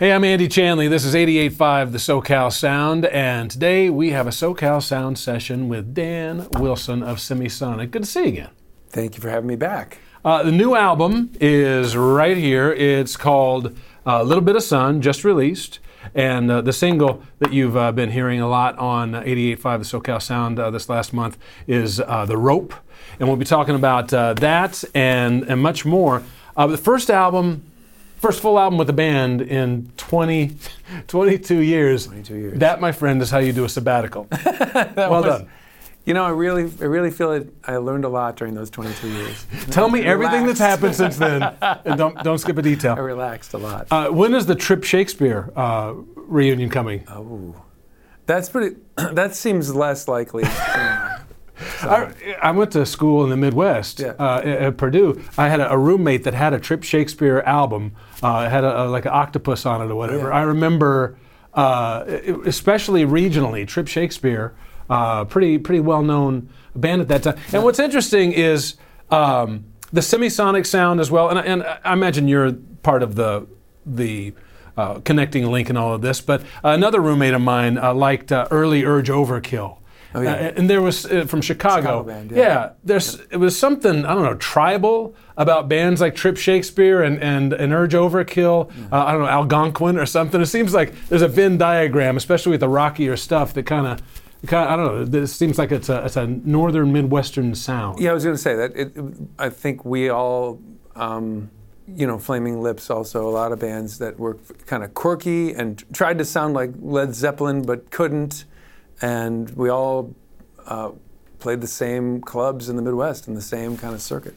Hey, I'm Andy Chanley. This is 88.5 The SoCal Sound, and today we have a SoCal Sound session with Dan Wilson of Semisonic. Good to see you again. Thank you for having me back. Uh, the new album is right here. It's called A uh, Little Bit of Sun, just released. And uh, the single that you've uh, been hearing a lot on 88.5 The SoCal Sound uh, this last month is uh, The Rope. And we'll be talking about that and, and much more. the first album first full album with the band in 20, 22 years. 22 years. That, my friend, is how you do a sabbatical. well was, done. You know, I really, I really feel it. I learned a lot during those 22 years. Tell me everything that's happened since then, and don't don't skip a detail. I relaxed a lot. Uh, when is the Trip Shakespeare uh, reunion coming? Oh, that's pretty. that seems less likely. I, I, went to school in the Midwest yeah. uh, at Purdue. I had a, a, roommate that had a Trip Shakespeare album. Uh, it had a, a, like an octopus on it or whatever. Yeah. I remember, uh, especially regionally, Trip Shakespeare, uh, pretty pretty well known band at that time. And what's interesting is um, the semisonic sound as well. And, and, I imagine you're part of the the uh, connecting link in all of this. But another roommate of mine uh, liked early Urge Overkill. Oh, yeah. Uh, and there was uh, from Chicago. Chicago band, yeah. yeah. there's yeah. it was something I don't know tribal about bands like Trip Shakespeare and and, and Urge Overkill. Uh, I don't know Algonquin or something. It seems like there's a Venn diagram, especially with the rockier stuff that kind of. I don't know. It seems like it's a, it's a northern Midwestern sound. Yeah, I was going to say that. It, I think we all, um, you know, Flaming Lips also, a lot of bands that were kind of quirky and tried to sound like Led Zeppelin but couldn't and we all uh, played the same clubs in the Midwest in the same kind of circuit.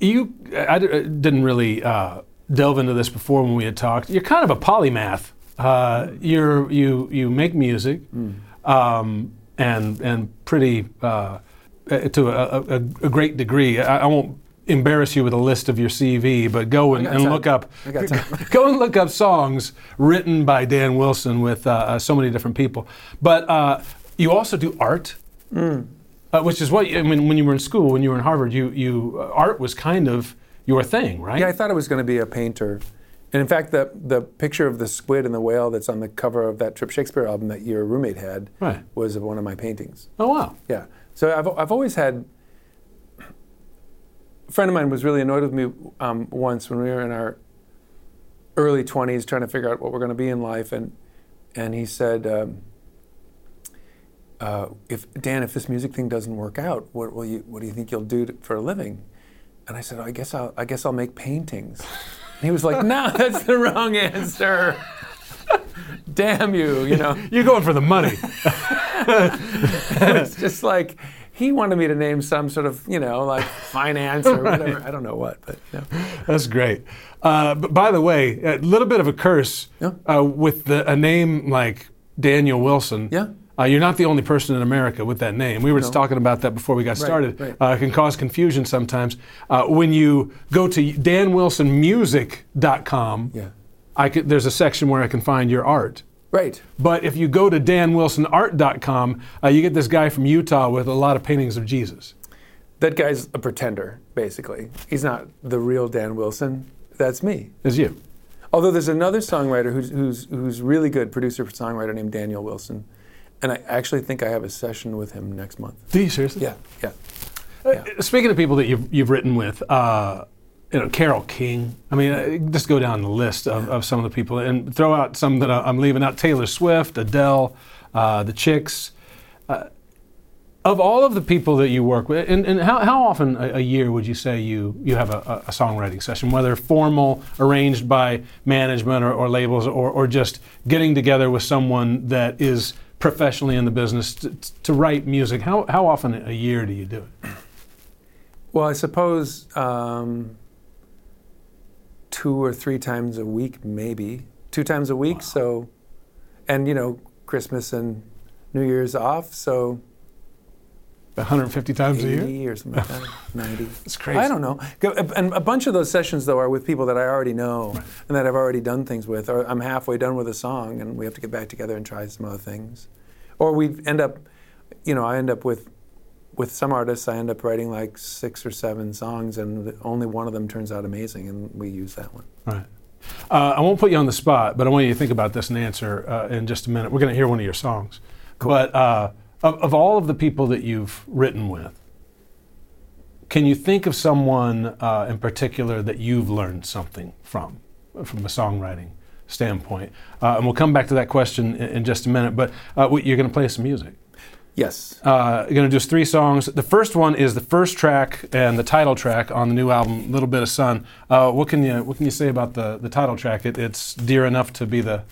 You, I didn't really uh, delve into this before when we had talked. You're kind of a polymath. Uh, you're you you make music, mm. um, and and pretty uh, to a, a, a, great degree. I, I won't embarrass you with a list of your CV, but go and, and look up go and look up songs written by Dan Wilson with uh, uh, so many different people. But uh, you also do art, mm. Uh, which is what I mean. When you were in school, when you were in Harvard, you you uh, art was kind of your thing, right? Yeah, I thought I was going to be a painter. And in fact, the the picture of the squid and the whale that's on the cover of that Trip Shakespeare album that your roommate had right. was of one of my paintings. Oh wow! Yeah. So I've I've always had a friend of mine was really annoyed with me um, once when we were in our early 20s trying to figure out what we're going to be in life and and he said um, uh, if Dan if this music thing doesn't work out what will you what do you think you'll do to, for a living? And I said oh, I guess I'll I guess I'll make paintings. And he was like no that's the wrong answer. Damn you you know? You're going for the money. It's just like he wanted me to name some sort of, you know, like finance or right. whatever. I don't know what, but you know. That's great. Uh, but by the way, a little bit of a curse yeah. uh, with the, a name like Daniel Wilson. Yeah. Uh, you're not the only person in America with that name. We were no. just talking about that before we got started. Right, right. Uh, it can cause confusion sometimes. Uh, when you go to danwilsonmusic.com, yeah. I could, there's a section where I can find your art. Right. But if you go to danwilsonart.com, uh, you get this guy from Utah with a lot of paintings of Jesus. That guy's a pretender, basically. He's not the real Dan Wilson. That's me. Is you. Although there's another songwriter who's, who's, who's really good, producer songwriter named Daniel Wilson. And I actually think I have a session with him next month. Do you seriously? Yeah, yeah. Uh. Speaking of people that you've, you've written with, uh, you know, Carole King. I mean, uh, just go down the list of, of some of the people and throw out some that I'm leaving out: Taylor Swift, Adele, uh, the Chicks. Uh, of all of the people that you work with, and, and how, how often a, a, year would you say you, you have a, a, songwriting session, whether formal, arranged by management or, or labels, or, or just getting together with someone that is professionally in the business to, to write music? How, how often a year do you do it? Well, I suppose um, two or three times a week, maybe two times a week. Wow. So, and you know, Christmas and New Year's off. So, 150 times a year, or something like that. 90. It's crazy. I don't know. And a bunch of those sessions though are with people that I already know right. and that I've already done things with. Or I'm halfway done with a song and we have to get back together and try some other things. Or we end up, you know, I end up with with some artists, I end up writing like six or seven songs, and only one of them turns out amazing, and we use that one. Right. Uh, I won't put you on the spot, but I want you to think about this and answer uh, in just a minute. We're going to hear one of your songs. But uh, of, of all of the people that you've written with, can you think of someone uh, in particular that you've learned something from, from a songwriting standpoint? Uh, and we'll come back to that question in, in just a minute. But uh, you're going to play some music. Yes. Uh, going to do three songs. The first one is the first track and the title track on the new album, "Little Bit of Sun." Uh, what can you What can you say about the, the title track? It, it's dear enough to be the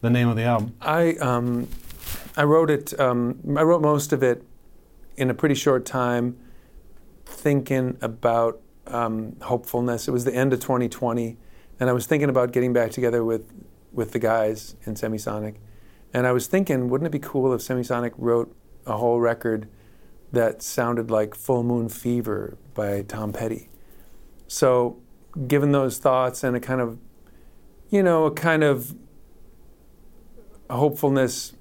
the name of the album. I um, I wrote it. Um, I wrote most of it in a pretty short time, thinking about um, hopefulness. It was the end of 2020, and I was thinking about getting back together with with the guys in Semisonic, and I was thinking, wouldn't it be cool if Semisonic wrote a whole record that sounded like Full Moon Fever by Tom Petty? So, given those thoughts and a kind of, you know, a kind of hopefulness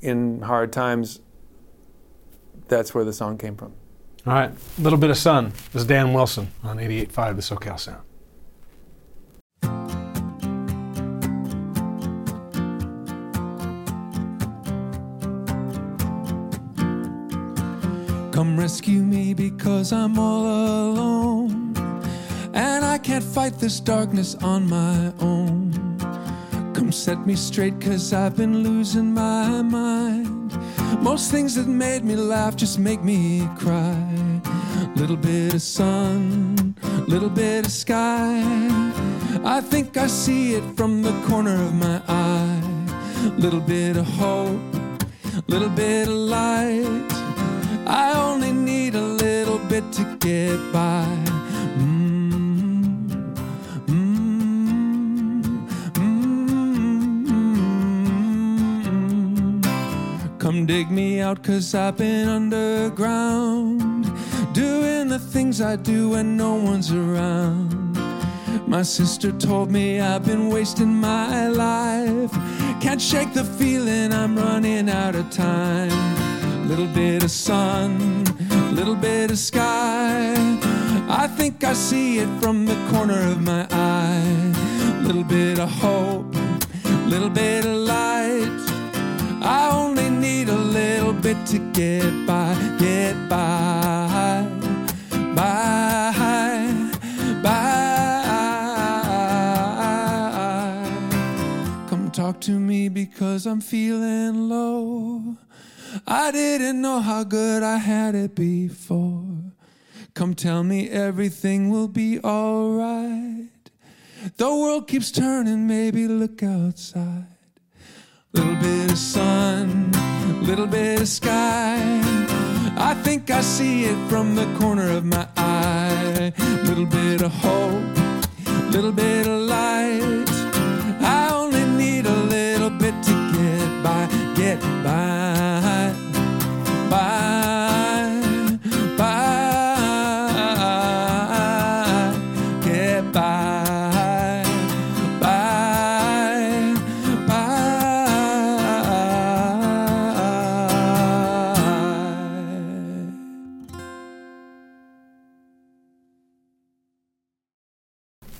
in hard times, that's where the song came from. All right, a "Little Bit of Sun." This is Dan Wilson on 88.5 The SoCal Sound. Rescue me because I'm all alone. And I can't fight this darkness on my own. Come set me straight cause I've been losing my mind. Most things that made me laugh just make me cry. Little bit of sun, little bit of sky. I think I see it from the corner of my eye. Little bit of hope, little bit of light. To get by. Come dig me out, cause I've been underground. Doing the things I do when no one's around. My sister told me I've been wasting my life. Can't shake the feeling I'm running out of time. Little bit of sun, little bit of sky. I think I see it from the corner of my eye. Little bit of hope, little bit of light. I only need a little bit to get by, get by, by, by. Come talk to me because I'm feeling low. I didn't know how good I had it before. Come tell me everything will be alright. The world keeps turning, maybe look outside. Little bit of sun, little bit of sky. I think I see it from the corner of my eye. Little bit of hope, little bit of light. I only need a little bit to get by, get by, get by.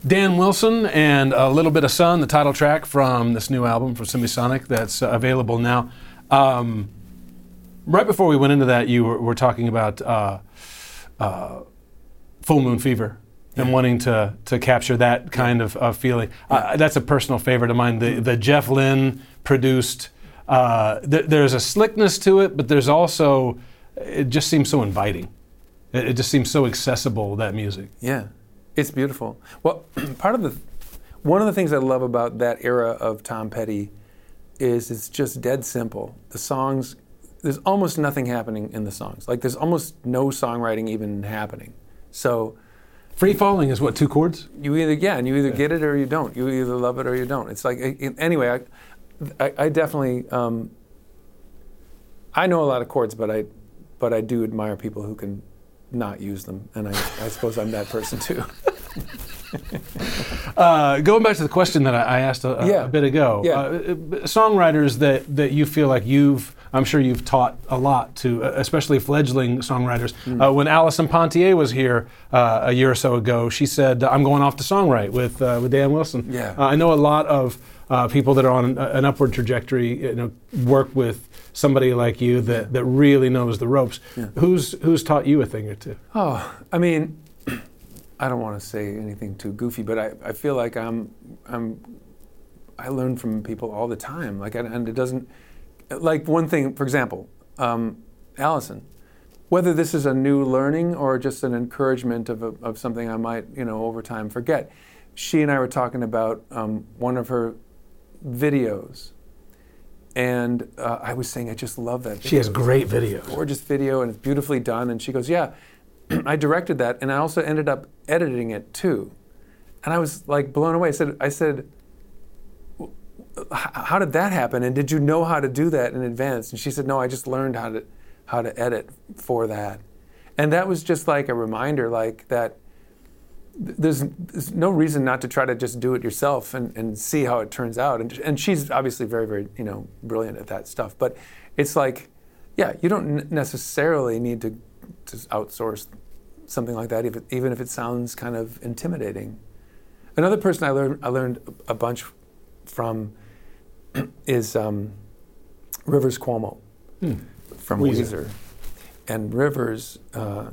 Dan Wilson and a little bit of sun, the title track from this new album from Semisonic that's available now. Um, right before we went into that, you were, were talking about uh, uh, Full Moon Fever and wanting to to capture that kind of, of feeling. Uh, that's a personal favorite of mine. The the Jeff Lynne produced. Uh, th- there's a slickness to it, but there's also it just seems so inviting. It, it just seems so accessible that music. Yeah, it's beautiful. Well, part of the one of the things I love about that era of Tom Petty is it's just dead simple. The songs, there's almost nothing happening in the songs. Like there's almost no songwriting even happening. So Free falling is what two chords? you either yeah, and you either get it or you don't. You either love it or you don't. It's like anyway. I, I, I definitely um, I know a lot of chords, but I but I do admire people who can not use them, and I, I suppose I'm that person too. Uh, going back to the question that I, I asked a, a- Yeah. a bit ago, Yeah. uh, songwriters that, that you feel like you've I'm sure you've taught a lot to, uh, especially fledgling songwriters. Hmm. Uh, when Allison Ponthier was here uh, a year or so ago, she said, "I'm going off to songwrite with uh, with Dan Wilson." Yeah. Uh, I know a lot of uh, people that are on an, upward trajectory, you know, work with somebody like you that, that really knows the ropes. Who's who's taught you a thing or two? Oh, I mean, I don't want to say anything too goofy, but I, I feel like I'm I'm I learn from people all the time. Like, and, and it doesn't like one thing. For example, um, Allison. Whether this is a new learning or just an encouragement of, a, of something I might, you know, over time forget. She and I were talking about um, one of her videos, and uh, I was saying I just love that. She has great videos. gorgeous video and it's beautifully done. And she goes, Yeah, I directed that and I also ended up editing it too. And I was like blown away. I said, I said, "W- h- how did that happen? And did you know how to do that in advance? And she said, No, I just learned how to how to edit for that. And that was just like a reminder, like that there's, there's no reason not to try to just do it yourself and, and see how it turns out. And, and she's obviously very, very, you know, brilliant at that stuff. But it's like, yeah, you don't necessarily need to, to outsource something like that, even, even if it sounds kind of intimidating. Another person I learned, I learned a bunch from is um, Rivers Cuomo from Weezer. Weezer. And Rivers, uh,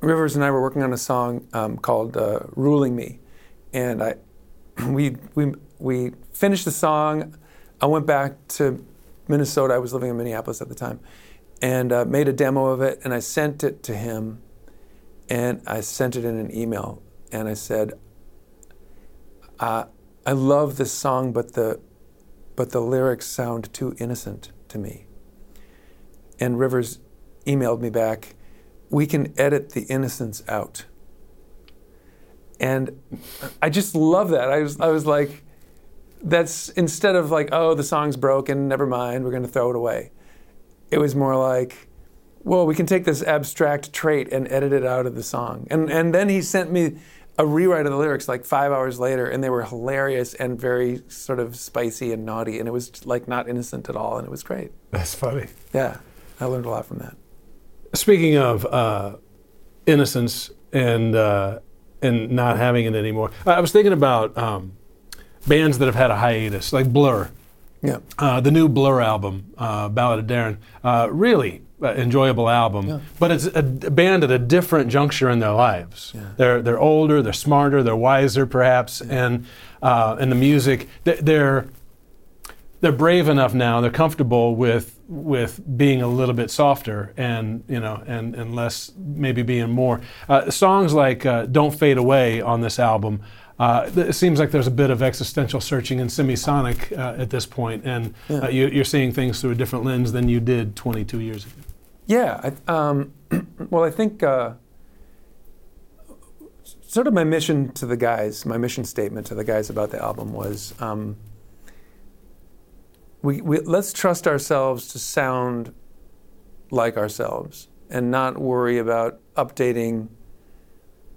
Rivers and I were working on a song um, called uh, "Ruling Me," and I, we we we finished the song. I went back to Minnesota. I was living in Minneapolis at the time, and uh, made a demo of it, and I sent it to him, and I sent it in an email, and I said, uh, "I love this song, but the but the lyrics sound too innocent to me." And Rivers emailed me back, we can edit the innocence out. And I just love that. I was, I was like, that's instead of like, oh, the song's broken, never mind, we're going to throw it away. It was more like, well, we can take this abstract trait and edit it out of the song. And, and then he sent me a rewrite of the lyrics like five hours later, and they were hilarious and very sort of spicy and naughty. And it was like not innocent at all, and it was great. That's funny. Yeah, I learned a lot from that. Speaking of uh, innocence and uh, and not having it anymore, I was thinking about um, bands that have had a hiatus, like Blur. Yeah. Uh, the new Blur album, uh, Ballad of Darren, uh, really uh, enjoyable album. Yeah. But it's a, a band at a different juncture in their lives. Yeah. They're they're older, they're smarter, they're wiser, perhaps, and uh, and the music they- they're they're brave enough now. They're comfortable with with being a little bit softer and you know and and less maybe being more. Uh, songs like uh, "Don't Fade Away" on this album. Uh, it seems like there's a bit of existential searching in semisonic uh, at this point, and Yeah. uh, you, you're seeing things through a different lens than you did 22 years ago. Yeah. I, um, well, I think uh, sort of my mission to the guys, my mission statement to the guys about the album was um, we, we let's trust ourselves to sound like ourselves and not worry about updating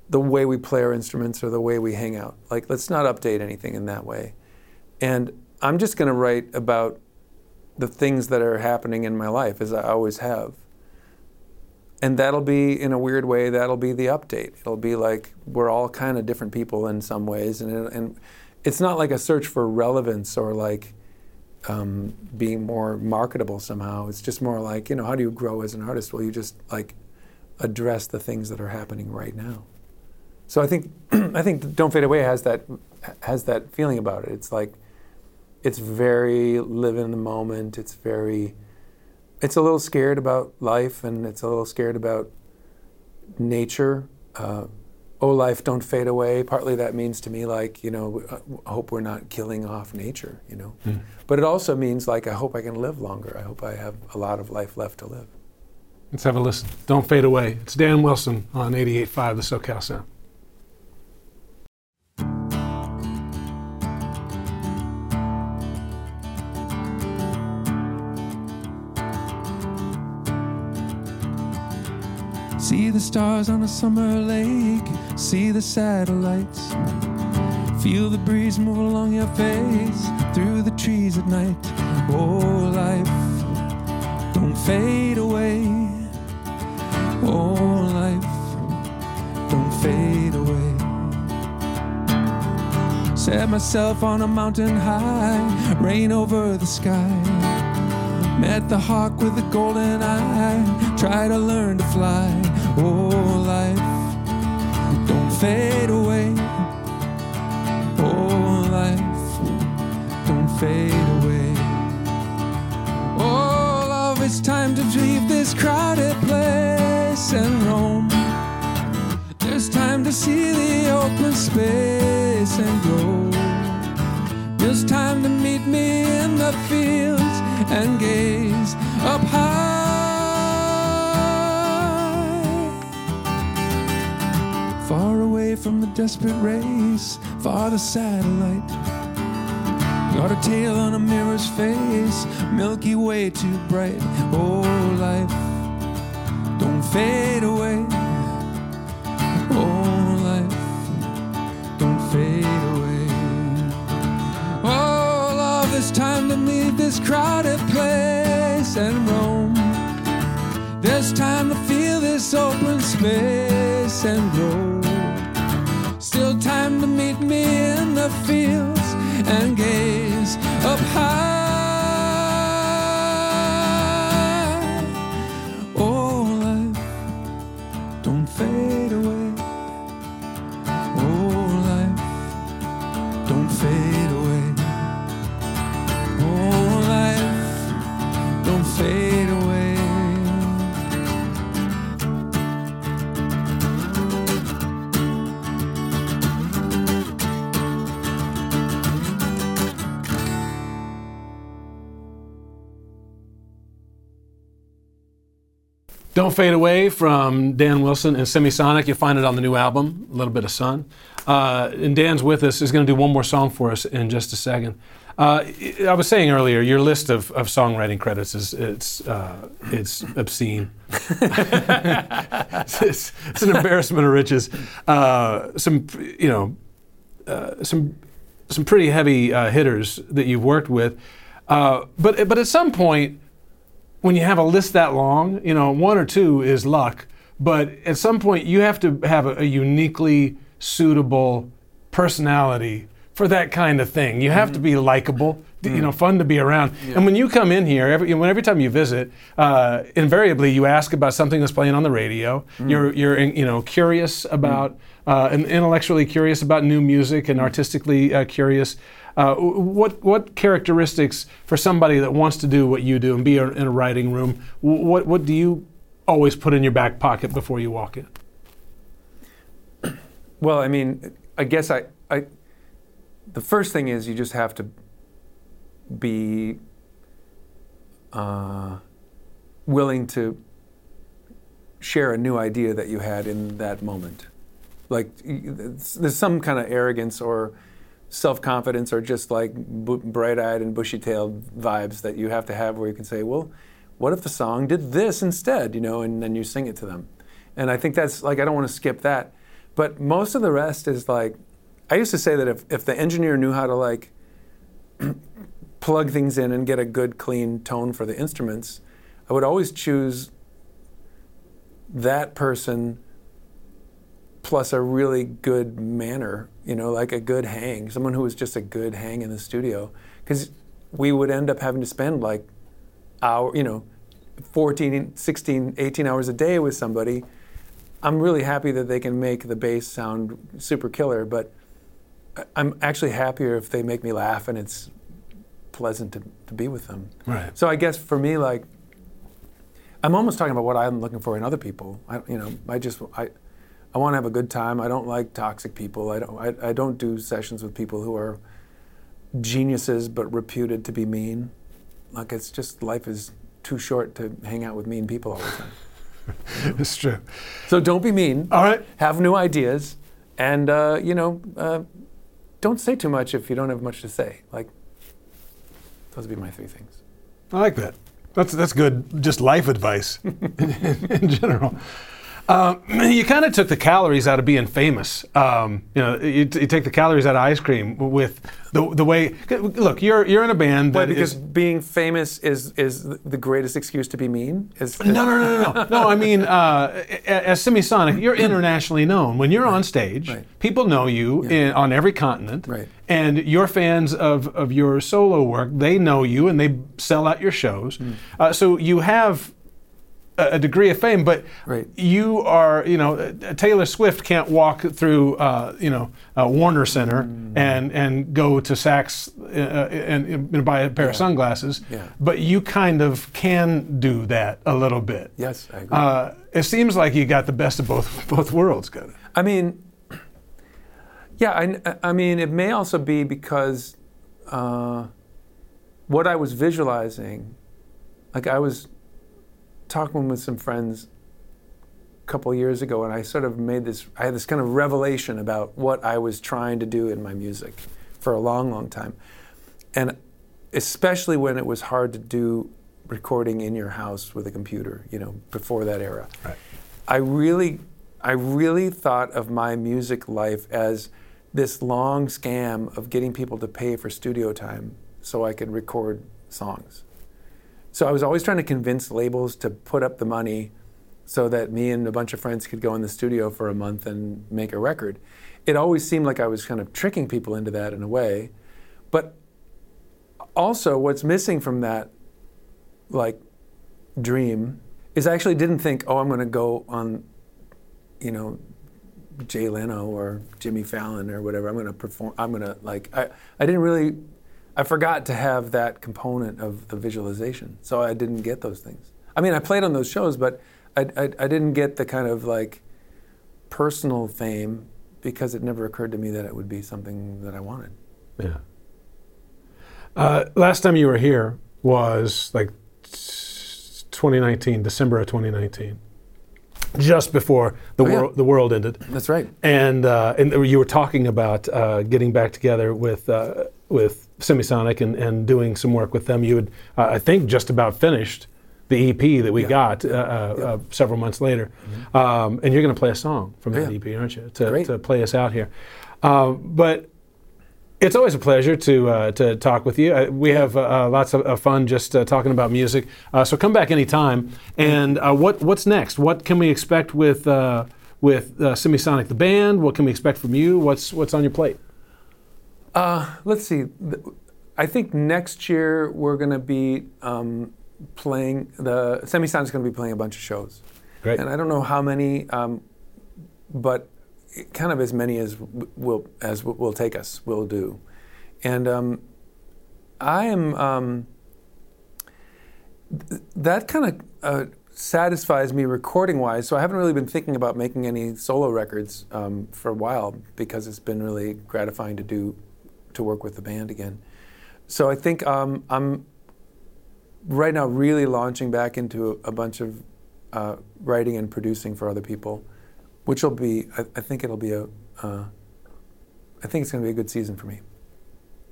the way we play our instruments or the way we hang out. Like, let's not update anything in that way. And I'm just going to write about the things that are happening in my life, as I always have. And that'll be, in a weird way, that'll be the update. It'll be like we're all kind of different people in some ways, and it, and it's not like a search for relevance or like um, being more marketable somehow. It's just more like you know, how do you grow as an artist? Well, you just like address the things that are happening right now. So I think I think Don't Fade Away has that has that feeling about it. It's like it's very live in the moment. It's very it's a little scared about life and it's a little scared about nature. Uh, oh, life, don't fade away. Partly that means to me like you know, I hope we're not killing off nature. You know, but it also means like I hope I can live longer. I hope I have a lot of life left to live. Let's have a listen. Don't fade away. It's Dan Wilson on 88.5 The SoCal Sound. See the stars on a summer lake, see the satellites. Feel the breeze move along your face through the trees at night. Oh, life, don't fade away. Oh, life, don't fade away. Set myself on a mountain high, rain over the sky. Met the hawk with the golden eye, try to learn to fly. Oh, life, don't fade away. Oh, life, don't fade away. Oh, love, it's time to leave this crowded place and roam. There's time to see the open space and grow. There's time to meet me in the fields and gaze up high. From the desperate race, for the satellite. Got a tail on a mirror's face, Milky Way too bright. Oh, life, don't fade away. Oh, life, don't fade away. Oh, love, it's time to leave this crowded place and roam. There's time to feel this open space and grow. Time to meet me in the fields and Don't Fade Away from Dan Wilson and Semisonic. You'll find it on the new album, A Little Bit of Sun. Uh, and Dan's with us, is going to do one more song for us in just a second. Uh, I was saying earlier, your list of, of songwriting credits is it's uh, it's obscene. it's, it's, it's an embarrassment of riches. Uh, some you know uh, some some pretty heavy uh, hitters that you've worked with, but but at some point when you have a list that long, you know, one or two is luck, but at some point you have to have a, a uniquely suitable personality for that kind of thing. You have to be likable, you know, fun to be around. And when you come in here, every, when every time you visit, uh, invariably you ask about something that's playing on the radio. You're, you're, you know, curious about, uh, and intellectually curious about new music and artistically uh, curious. Uh, what what characteristics for somebody that wants to do what you do and be in a writing room? What what do you always put in your back pocket before you walk in? Well, I mean, I guess I, I, the first thing is you just have to be uh, willing to share a new idea that you had in that moment. Like, there's there's some kind of arrogance or self confidence or just like b- bright eyed and bushy tailed vibes that you have to have where you can say, well, what if the song did this instead, you know, and then you sing it to them. And I think that's like, I don't want to skip that. But most of the rest is like, I used to say that if, if the engineer knew how to like plug things in and get a good clean tone for the instruments, I would always choose that person plus a really good manner, you know, like a good hang, someone who was just a good hang in the studio. Because we would end up having to spend like hour, you know, 14, 16, 18 hours a day with somebody. I'm really happy that they can make the bass sound super killer, but I'm actually happier if they make me laugh and it's pleasant to, to be with them. Right. So I guess for me, like, I'm almost talking about what I'm looking for in other people. I, you know, I just I, I want to have a good time. I don't like toxic people. I don't I, I don't do sessions with people who are geniuses but reputed to be mean. Like it's just life is too short to hang out with mean people all the time. It's true. So don't be mean. All right. Have new ideas, and uh, you know, uh, don't say too much if you don't have much to say. Like those would be my three things. I like that. That's that's good. Just life advice in, in general. Um, you kind of took the calories out of being famous. Um, you know, you, you take the calories out of ice cream with the, the way. Look, you're you're in a band that because is- being famous is is the greatest excuse to be mean. Is No, no, no, no, no. No, I mean, uh, as Semisonic, you're internationally known. When you're on stage, Right. people know you in, on every continent. Right. And your fans of, of your solo work, they know you and they sell out your shows. Hmm. Uh, so you have a, degree of fame, but Right. you are, you know, Taylor Swift can't walk through, uh, you know, uh, Warner Center Hmm. and, and go to Saks uh, and, and buy a pair of sunglasses. Yeah. But you kind of can do that a little bit. Yes, I agree. Uh, it seems like you got the best of both both worlds. It. I mean, yeah, I, I mean, it may also be because uh, what I was visualizing, like I was talking with some friends a couple years ago, and I sort of made this, I had this kind of revelation about what I was trying to do in my music for a long, long time. And especially when it was hard to do recording in your house with a computer, you know, before that era. Right. I really, I really thought of my music life as this long scam of getting people to pay for studio time so I could record songs. So I was always trying to convince labels to put up the money so that me and a bunch of friends could go in the studio for a month and make a record. It always seemed like I was kind of tricking people into that in a way. But also what's missing from that like dream is I actually didn't think, oh, I'm going to go on, you know, Jay Leno or Jimmy Fallon or whatever. I'm going to perform. I'm going to like. I, I didn't really. I forgot to have that component of the visualization, so I didn't get those things. I mean, I played on those shows, but I, I, I didn't get the kind of like personal fame because it never occurred to me that it would be something that I wanted. Yeah. Uh, last time you were here was like 2019, December of 2019, just before the Oh, yeah. world the world ended. That's right. And uh, and you were talking about uh, getting back together with uh, with Semisonic and, and doing some work with them. You had, uh, I think, just about finished the EP that we Yeah. got uh, uh, uh, several months later. Um, and you're going to play a song from that Yeah. EP, aren't you? To, to play us out here. Uh, but it's always a pleasure to uh, to talk with you. Uh, we have uh, uh, lots of, of fun just uh, talking about music. Uh, so come back anytime. And uh, what what's next? What can we expect with uh, with uh, Semisonic the band? What can we expect from you? What's what's on your plate? Uh, let's see. I think next year we're going to be um, playing the Semisonic's going to be playing a bunch of shows, Great. and I don't know how many, um, but kind of as many as will as will take us will do, and um, I am um, th- that kind of uh, satisfies me recording wise. So I haven't really been thinking about making any solo records um, for a while because it's been really gratifying to do to work with the band again. So I think um, I'm right now really launching back into a, a bunch of uh, writing and producing for other people, which will be I, I think it'll be a uh, I think it's going to be a good season for me.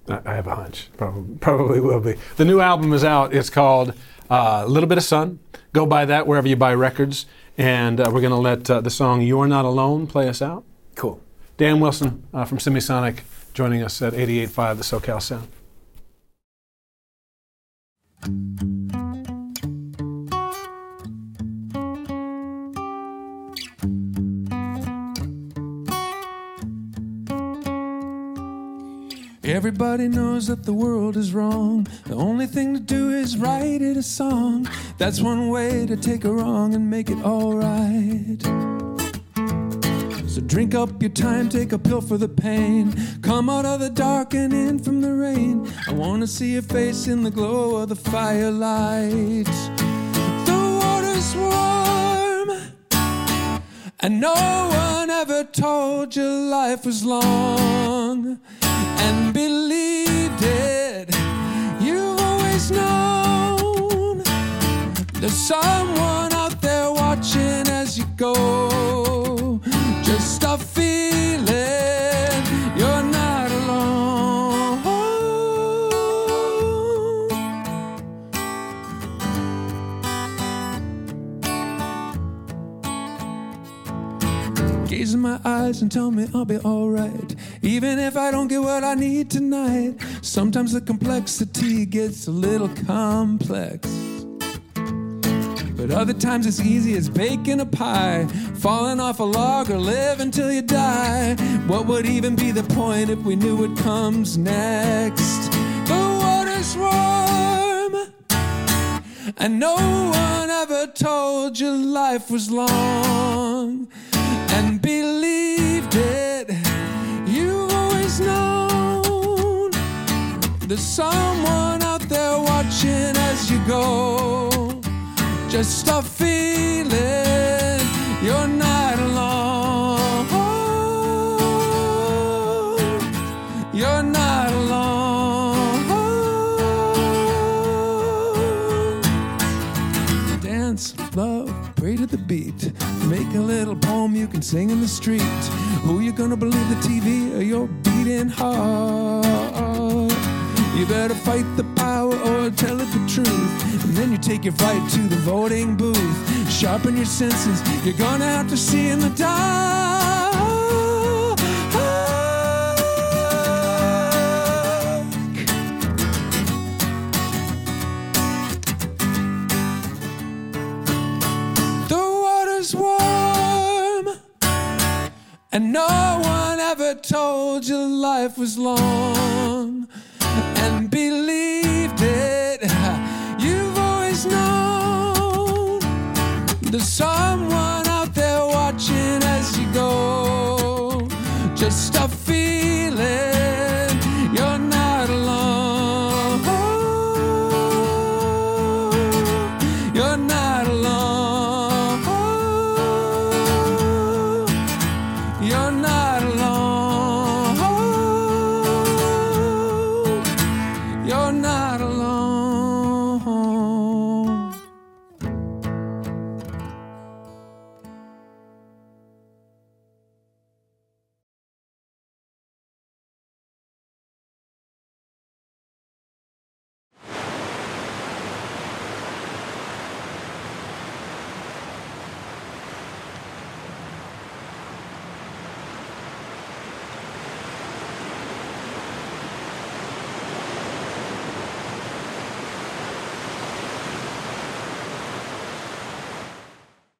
I have a hunch. Probably, probably will be. The new album is out. It's called uh, "Little Bit of Sun." Go buy that wherever you buy records. And uh, we're going to let uh, the song "You're Not Alone" play us out. Cool. Dan Wilson uh, from Semisonic joining us at 88.5 The SoCal Sound. Everybody knows that the world is wrong. The only thing to do is write it a song. That's one way to take a wrong and make it alright. So drink up your time, take a pill for the pain. Come out of the dark and in from the rain. I wanna see your face in the glow of the firelight. The water's warm. And no one ever told you life was long and believed it. You've always known there's someone out there watching as you go. A feeling you're not alone. gaze in my eyes and tell me I'll be alright. Even if I don't get what I need tonight, sometimes the complexity gets a little complex. But other times it's easy as baking a pie, falling off a log or live until you die. What would even be the point if we knew what comes next? The water's warm, and no one ever told you life was long and believed it. You've always known there's someone out there watching as you go. Just a feeling you're not alone. You're not alone. Dance, love, pray to the beat. Make a little poem you can sing in the street. Who you gonna believe, the TV or your beating heart? You better fight the power or tell it the truth. And then you take your fight to the voting booth. Sharpen your senses, you're gonna have to see in the dark. The water's warm, and no one ever told you life was long someone out there watching as you go. Just